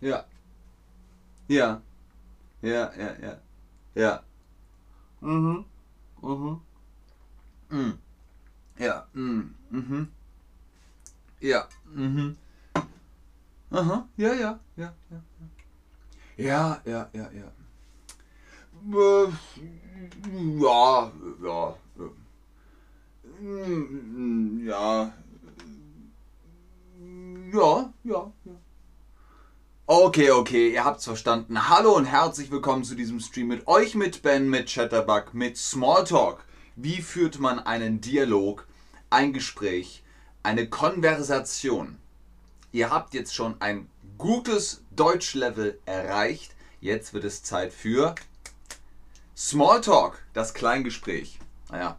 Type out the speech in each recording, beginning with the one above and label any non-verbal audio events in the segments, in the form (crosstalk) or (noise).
Ja. Ja. Ja, ja, ja. Ja. Mhm. Mhm. Mhm. Ja. Mhm. Mhm. Ja. Mhm. Aha. Ja, ja. Ja, ja. Ja, ja, ja, ja. Ja, ja. Mm, Ja. Ja, ja, ja. Okay, okay, ihr habt's verstanden. Hallo und herzlich willkommen zu diesem Stream mit euch, mit Ben, mit Chatterbug, mit Smalltalk. Wie führt man einen Dialog, ein Gespräch, eine Konversation? Ihr habt jetzt schon ein gutes Deutschlevel erreicht. Jetzt wird es Zeit für Smalltalk, das Kleingespräch. Naja,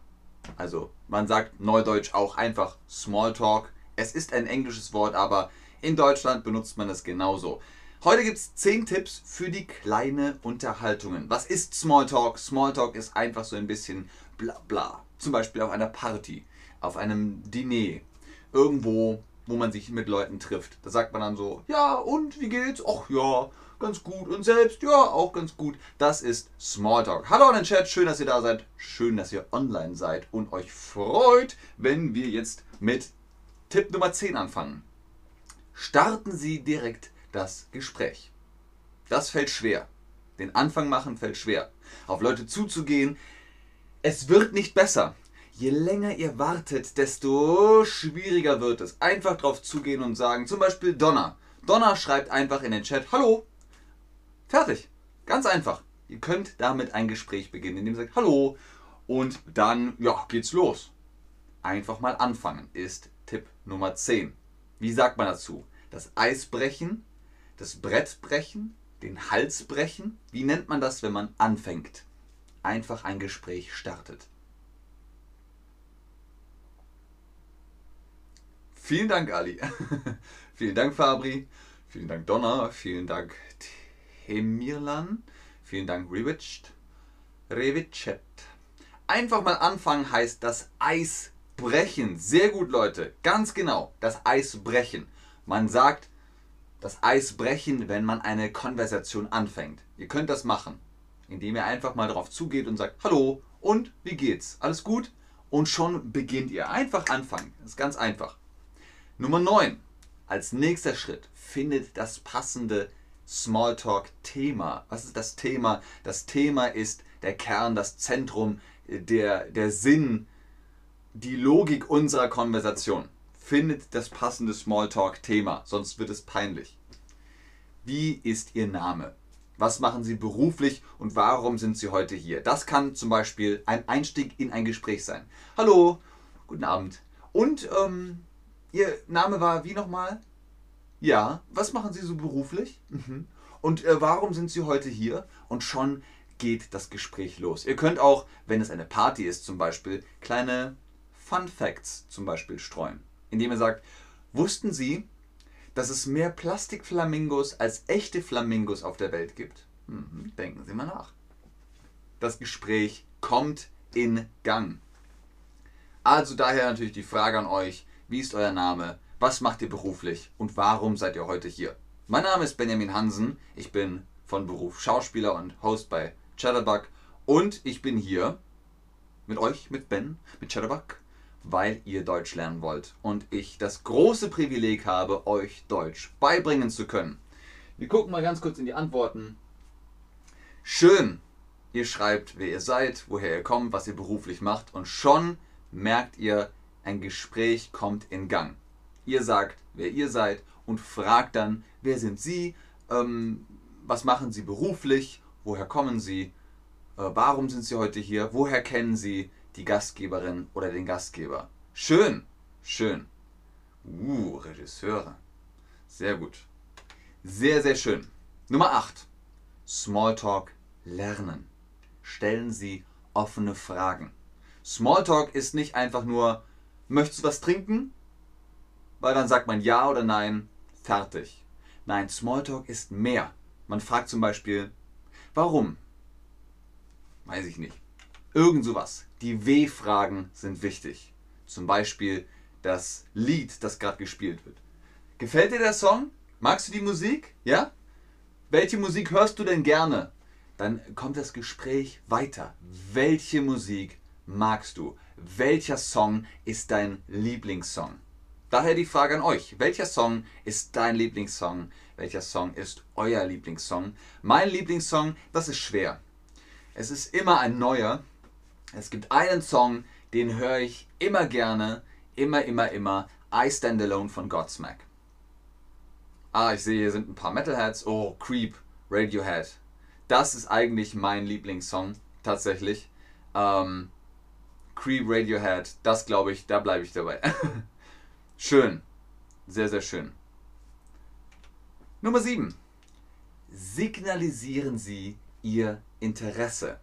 also man sagt neudeutsch auch einfach Smalltalk. Es ist ein englisches Wort, aber in Deutschland benutzt man es genauso. Heute gibt es 10 Tipps für die kleine Unterhaltungen. Was ist Smalltalk? Smalltalk ist einfach so ein bisschen bla bla. Zum Beispiel auf einer Party, auf einem Diner, irgendwo, wo man sich mit Leuten trifft. Da sagt man dann so, ja und wie geht's? Ach ja, ganz gut. Und selbst, ja, auch ganz gut. Das ist Smalltalk. Hallo in den Chat, schön, dass ihr da seid. Schön, dass ihr online seid und euch freut, wenn wir jetzt mit Tipp Nummer 10 anfangen. Starten Sie direkt das Gespräch. Das fällt schwer. Den Anfang machen fällt schwer. Auf Leute zuzugehen, es wird nicht besser. Je länger ihr wartet, desto schwieriger wird es. Einfach drauf zugehen und sagen, zum Beispiel Donna. Donna schreibt einfach in den Chat, hallo. Fertig. Ganz einfach. Ihr könnt damit ein Gespräch beginnen, indem ihr sagt, hallo. Und dann, ja, geht's los. Einfach mal anfangen ist Tipp Nummer 10. Wie sagt man dazu? Das Eis brechen, das Brett brechen, den Hals brechen. Wie nennt man das, wenn man anfängt? Einfach ein Gespräch startet. Vielen Dank, Ali. (laughs) vielen Dank, Fabri. Vielen Dank, Donna. Vielen Dank, Temirlan. Vielen Dank, Rewitched. Rewitchet. Einfach mal anfangen heißt das Eis brechen. Sehr gut, Leute. Ganz genau. Das Eis brechen. Man sagt das Eis brechen, wenn man eine Konversation anfängt. Ihr könnt das machen, indem ihr einfach mal drauf zugeht und sagt, hallo und wie geht's? Alles gut? Und schon beginnt ihr. Einfach anfangen. Das ist ganz einfach. Nummer 9. Als nächster Schritt findet das passende Smalltalk-Thema. Was ist das Thema? Das Thema ist der Kern, das Zentrum, der, der Sinn, die Logik unserer Konversation. Findet das passende Smalltalk-Thema, sonst wird es peinlich. Wie ist Ihr Name? Was machen Sie beruflich und warum sind Sie heute hier? Das kann zum Beispiel ein Einstieg in ein Gespräch sein. Hallo, guten Abend. Und ähm, Ihr Name war wie nochmal? Ja, was machen Sie so beruflich? Mhm. Und äh, warum sind Sie heute hier? Und schon geht das Gespräch los. Ihr könnt auch, wenn es eine Party ist zum Beispiel, kleine Fun Facts zum Beispiel streuen. Indem ihr sagt, wussten Sie, dass es mehr Plastikflamingos als echte Flamingos auf der Welt gibt? Mhm. Denken Sie mal nach. Das Gespräch kommt in Gang. Also daher natürlich die Frage an euch, wie ist euer Name? Was macht ihr beruflich? Und warum seid ihr heute hier? Mein Name ist Benjamin Hansen. Ich bin von Beruf Schauspieler und Host bei Chatterbug. Und ich bin hier mit euch, mit Ben, mit Chatterbug, weil ihr Deutsch lernen wollt. Und ich das große Privileg habe, euch Deutsch beibringen zu können. Wir gucken mal ganz kurz in die Antworten. Schön. Ihr schreibt, wer ihr seid, woher ihr kommt, was ihr beruflich macht. Und schon merkt ihr, ein Gespräch kommt in Gang. Ihr sagt, wer ihr seid und fragt dann, wer sind Sie, ähm, was machen Sie beruflich, woher kommen Sie, äh, warum sind Sie heute hier, woher kennen Sie die Gastgeberin oder den Gastgeber. Schön, schön. Uh, Regisseure. Sehr gut. Sehr, sehr schön. Nummer 8. Smalltalk lernen. Stellen Sie offene Fragen. Smalltalk ist nicht einfach nur, möchtest du was trinken? Weil dann sagt man ja oder nein, fertig. Nein, Smalltalk ist mehr. Man fragt zum Beispiel, warum? Weiß ich nicht. Irgend sowas. Die W-Fragen sind wichtig. Zum Beispiel das Lied, das gerade gespielt wird. Gefällt dir der Song? Magst du die Musik? Ja? welche Musik hörst du denn gerne? Dann kommt das Gespräch weiter. Welche Musik magst du? Welcher Song ist dein Lieblingssong? Daher die Frage an euch. Welcher Song ist dein Lieblingssong? Welcher Song ist euer Lieblingssong? Mein Lieblingssong, das ist schwer. Es ist immer ein neuer. Es gibt einen Song, den höre ich immer gerne, immer, immer, immer. I Stand Alone von Godsmack. Ah, ich sehe, hier sind ein paar Metalheads. Oh, Creep, Radiohead. Das ist eigentlich mein Lieblingssong, tatsächlich. Ähm, Creep, Radiohead, das glaube ich, da bleibe ich dabei. (laughs) schön. Sehr, sehr schön. Nummer 7. Signalisieren Sie Ihr Interesse.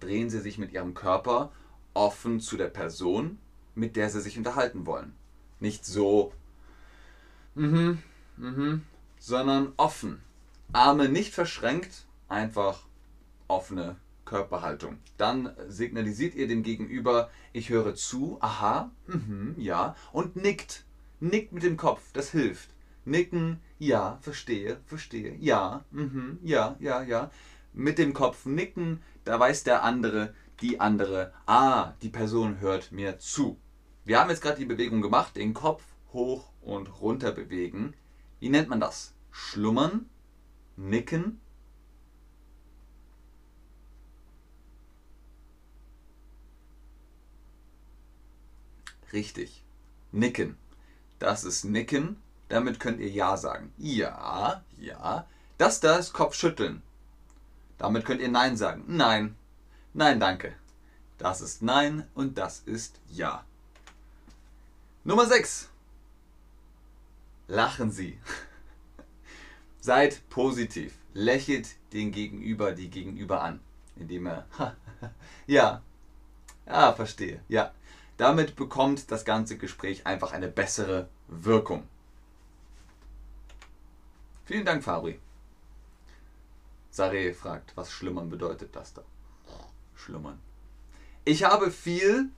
Drehen Sie sich mit Ihrem Körper offen zu der Person, mit der Sie sich unterhalten wollen. Nicht so, mhm, mhm, sondern offen. Arme nicht verschränkt, einfach offene Körperhaltung. Dann signalisiert ihr dem Gegenüber, ich höre zu, aha, mhm, ja, und nickt. Nickt mit dem Kopf, das hilft. Nicken, ja, verstehe, verstehe, ja, mhm, ja, ja, ja. Mit dem Kopf nicken, da weiß der andere, die andere, ah, die Person hört mir zu. Wir haben jetzt gerade die Bewegung gemacht, den Kopf hoch und runter bewegen. Wie nennt man das? Schlummern? Nicken? Richtig. Nicken. Das ist Nicken damit könnt ihr Ja sagen. Ja, ja. Das da ist Kopfschütteln. Damit könnt ihr Nein sagen. Nein. Nein, danke. Das ist Nein und das ist Ja. Nummer 6. Lachen Sie. (laughs) Seid positiv. Lächelt den Gegenüber, die Gegenüber an. Indem er, (laughs) ja, ja, verstehe, ja. Damit bekommt das ganze Gespräch einfach eine bessere Wirkung. Vielen Dank, Fabri. Sare fragt, was Schlummern bedeutet das da? Schlummern. Ich habe viel.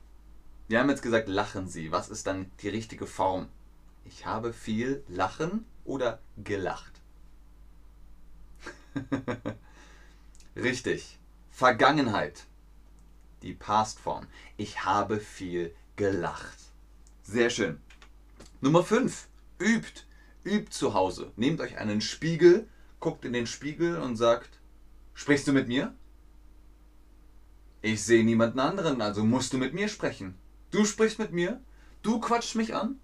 Wir haben jetzt gesagt, lachen Sie. Was ist dann die richtige Form? Ich habe viel lachen oder gelacht. (laughs) Richtig. Vergangenheit. Die Pastform. Ich habe viel gelacht. Sehr schön. Nummer 5. Übt. Übt zu Hause. Nehmt euch einen Spiegel, guckt in den Spiegel und sagt, sprichst du mit mir? Ich sehe niemanden anderen, also musst du mit mir sprechen. Du sprichst mit mir? Du quatschst mich an?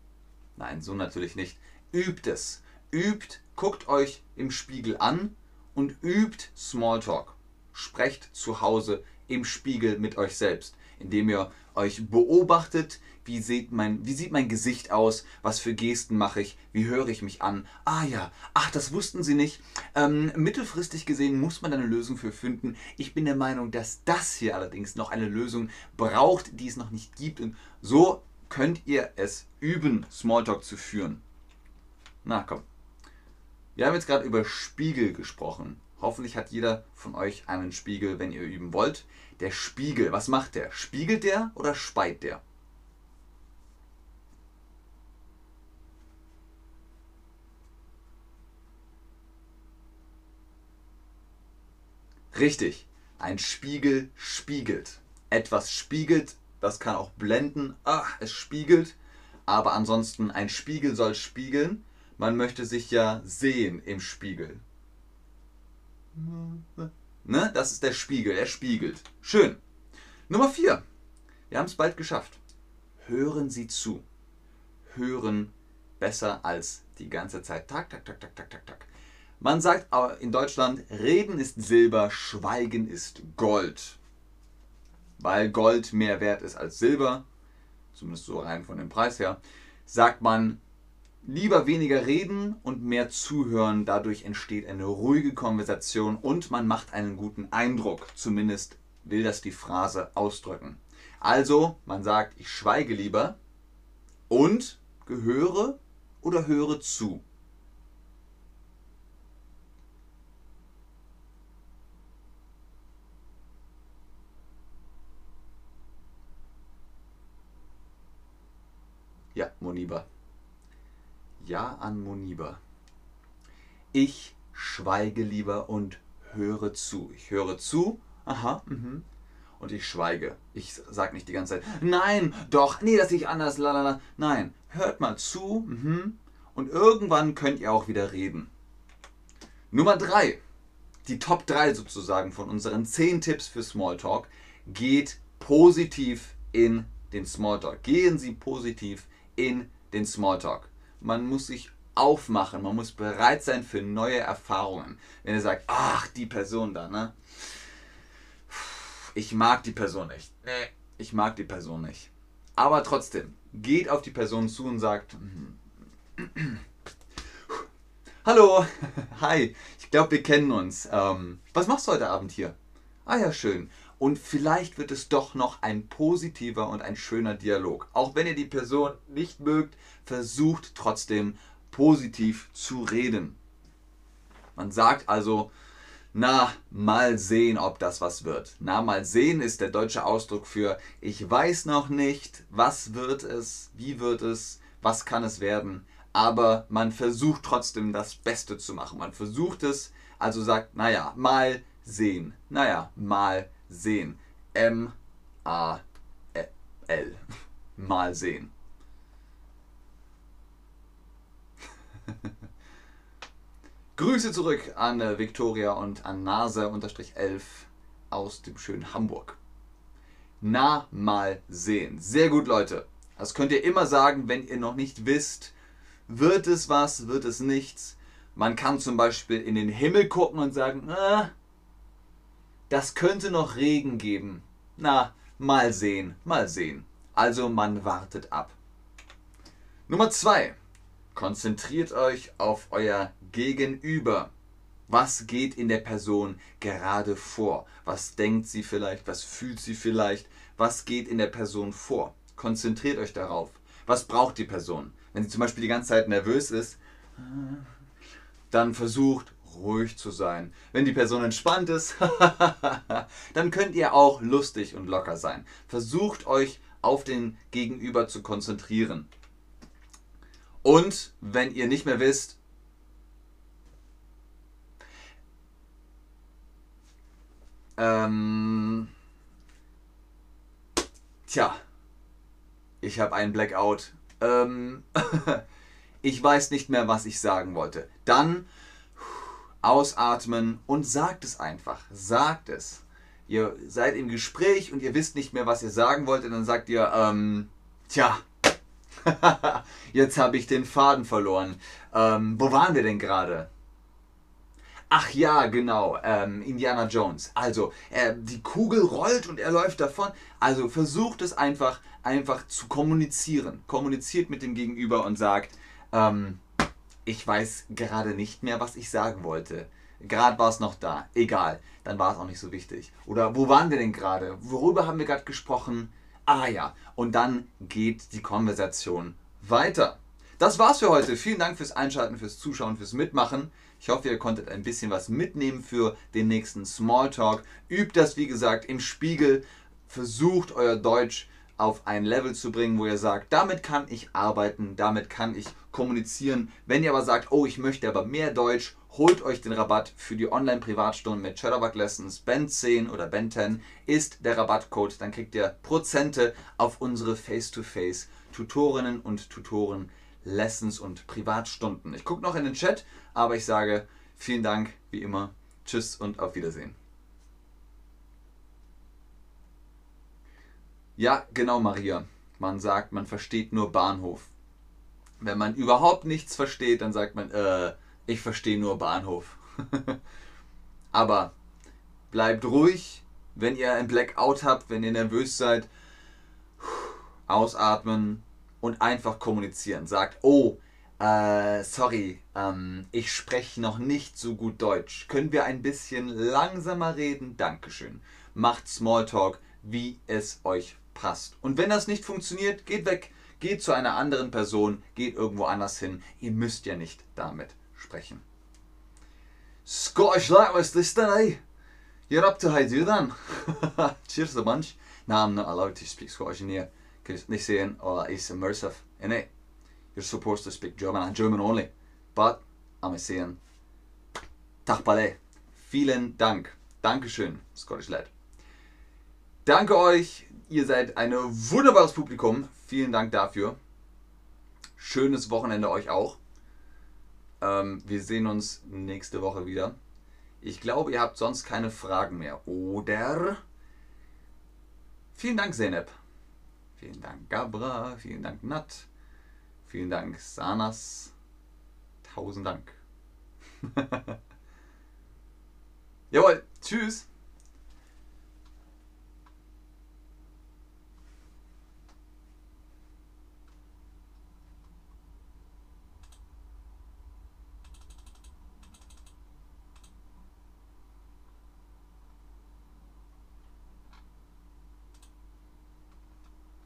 Nein, so natürlich nicht. Übt es. Übt, guckt euch im Spiegel an und übt Smalltalk. Sprecht zu Hause im Spiegel mit euch selbst, indem ihr euch beobachtet, wie sieht, mein, wie sieht mein Gesicht aus, was für Gesten mache ich, wie höre ich mich an. Ah ja, ach, das wussten Sie nicht. Ähm, mittelfristig gesehen muss man eine Lösung für finden. Ich bin der Meinung, dass das hier allerdings noch eine Lösung braucht, die es noch nicht gibt. Und so könnt ihr es üben, Smalltalk zu führen. Na komm. Wir haben jetzt gerade über Spiegel gesprochen. Hoffentlich hat jeder von euch einen Spiegel, wenn ihr üben wollt. Der Spiegel, was macht der? Spiegelt der oder speit der? Richtig, ein Spiegel spiegelt. Etwas spiegelt, das kann auch blenden, ach, es spiegelt, aber ansonsten ein Spiegel soll spiegeln. Man möchte sich ja sehen im Spiegel. Ne? Das ist der Spiegel, er spiegelt. Schön. Nummer 4. Wir haben es bald geschafft. Hören Sie zu. Hören besser als die ganze Zeit. Tak, tak, tak, tak, tak, tak, tak. Man sagt aber in Deutschland, Reden ist Silber, Schweigen ist Gold. Weil Gold mehr wert ist als Silber, zumindest so rein von dem Preis her, sagt man lieber weniger reden und mehr zuhören. Dadurch entsteht eine ruhige Konversation und man macht einen guten Eindruck. Zumindest will das die Phrase ausdrücken. Also, man sagt, ich schweige lieber und gehöre oder höre zu. Ja, Moniba. Ja an Moniba. Ich schweige lieber und höre zu. Ich höre zu, aha, mhm, und ich schweige. Ich sage nicht die ganze Zeit, nein, doch, nee, das sehe ich anders, lalala. Nein, hört mal zu, mhm, und irgendwann könnt ihr auch wieder reden. Nummer 3, die Top 3 sozusagen von unseren 10 Tipps für Smalltalk, geht positiv in den Smalltalk. Gehen Sie positiv in den Smalltalk. Man muss sich aufmachen, man muss bereit sein für neue Erfahrungen. Wenn ihr sagt, ach, die Person da, ne? Ich mag die Person nicht. Nee, ich mag die Person nicht. Aber trotzdem, geht auf die Person zu und sagt, (clears throat) Hallo, (laughs) hi, ich glaube, wir kennen uns. Ähm, was machst du heute Abend hier? Ah ja, schön. Und vielleicht wird es doch noch ein positiver und ein schöner Dialog. Auch wenn ihr die Person nicht mögt, versucht trotzdem positiv zu reden. Man sagt also, na, mal sehen, ob das was wird. Na, mal sehen ist der deutsche Ausdruck für ich weiß noch nicht, was wird es, wie wird es, was kann es werden. Aber man versucht trotzdem das Beste zu machen. Man versucht es, also sagt, naja, mal sehen. Naja, mal sehen. M-A-L. Mal sehen. (laughs) Grüße zurück an äh, Victoria und an Nase-11 aus dem schönen Hamburg. Na, mal sehen. Sehr gut, Leute. Das könnt ihr immer sagen, wenn ihr noch nicht wisst, wird es was, wird es nichts. Man kann zum Beispiel in den Himmel gucken und sagen, ah, das könnte noch Regen geben. Na, mal sehen, mal sehen. Also man wartet ab. Nummer zwei. Konzentriert euch auf euer Gegenüber. Was geht in der Person gerade vor? Was denkt sie vielleicht? Was fühlt sie vielleicht? Was geht in der Person vor? Konzentriert euch darauf. Was braucht die Person? Wenn sie zum Beispiel die ganze Zeit nervös ist, dann versucht ruhig zu sein. Wenn die Person entspannt ist, (laughs) dann könnt ihr auch lustig und locker sein. Versucht euch auf den Gegenüber zu konzentrieren. Und wenn ihr nicht mehr wisst, ähm, tja, ich habe einen Blackout. Ähm, (laughs) ich weiß nicht mehr, was ich sagen wollte. Dann ausatmen und sagt es einfach. Sagt es. Ihr seid im Gespräch und ihr wisst nicht mehr, was ihr sagen wollt. Und dann sagt ihr, ähm, tja, (laughs) Jetzt habe ich den Faden verloren. Ähm, wo waren wir denn gerade? Ach ja, genau, ähm, Indiana Jones. Also, äh, die Kugel rollt und er läuft davon. Also versucht es einfach, einfach zu kommunizieren. Kommuniziert mit dem Gegenüber und sagt, ähm, ich weiß gerade nicht mehr, was ich sagen wollte. Gerade war es noch da. Egal, dann war es auch nicht so wichtig. Oder wo waren wir denn gerade? Worüber haben wir gerade gesprochen? Ah ja, und dann geht die Konversation weiter. Das war's für heute. Vielen Dank fürs Einschalten, fürs Zuschauen, fürs Mitmachen. Ich hoffe, ihr konntet ein bisschen was mitnehmen für den nächsten Smalltalk. Übt das, wie gesagt, im Spiegel. Versucht euer Deutsch auf ein Level zu bringen, wo ihr sagt, damit kann ich arbeiten, damit kann ich kommunizieren. Wenn ihr aber sagt, oh, ich möchte aber mehr Deutsch, holt euch den Rabatt für die Online-Privatstunden mit Chatterbug Lessons. Ben10 oder Ben10 ist der Rabattcode. Dann kriegt ihr Prozente auf unsere Face-to-Face Tutorinnen und Tutoren Lessons und Privatstunden. Ich gucke noch in den Chat, aber ich sage vielen Dank, wie immer. Tschüss und auf Wiedersehen. Ja, genau, Maria. Man sagt, man versteht nur Bahnhof. Wenn man überhaupt nichts versteht, dann sagt man, äh, ich verstehe nur Bahnhof. (laughs) Aber bleibt ruhig, wenn ihr ein Blackout habt, wenn ihr nervös seid. Ausatmen und einfach kommunizieren. Sagt, oh, äh, sorry, ähm, ich spreche noch nicht so gut Deutsch. Können wir ein bisschen langsamer reden? Dankeschön. Macht Smalltalk, wie es euch passt. Und wenn das nicht funktioniert, geht weg. Geht zu einer anderen Person, geht irgendwo anders hin. Ihr müsst ja nicht damit sprechen. Scottish that was this eh? You're up to how do then. (laughs) Cheers a bunch. Nah, I'm not allowed to speak Scottish in here because they saying, oh, it's immersive, innit? You're supposed to speak German and German only. But I'm saying, Tachpale. Vielen Dank. Dankeschön, Scottish Lad. Danke euch. Ihr seid ein wunderbares Publikum. Vielen Dank dafür. Schönes Wochenende euch auch. Ähm, wir sehen uns nächste Woche wieder. Ich glaube, ihr habt sonst keine Fragen mehr, oder? Vielen Dank, Zeynep. Vielen Dank, Gabra. Vielen Dank, Nat. Vielen Dank, Sanas. Tausend Dank. (laughs) Jawohl, tschüss.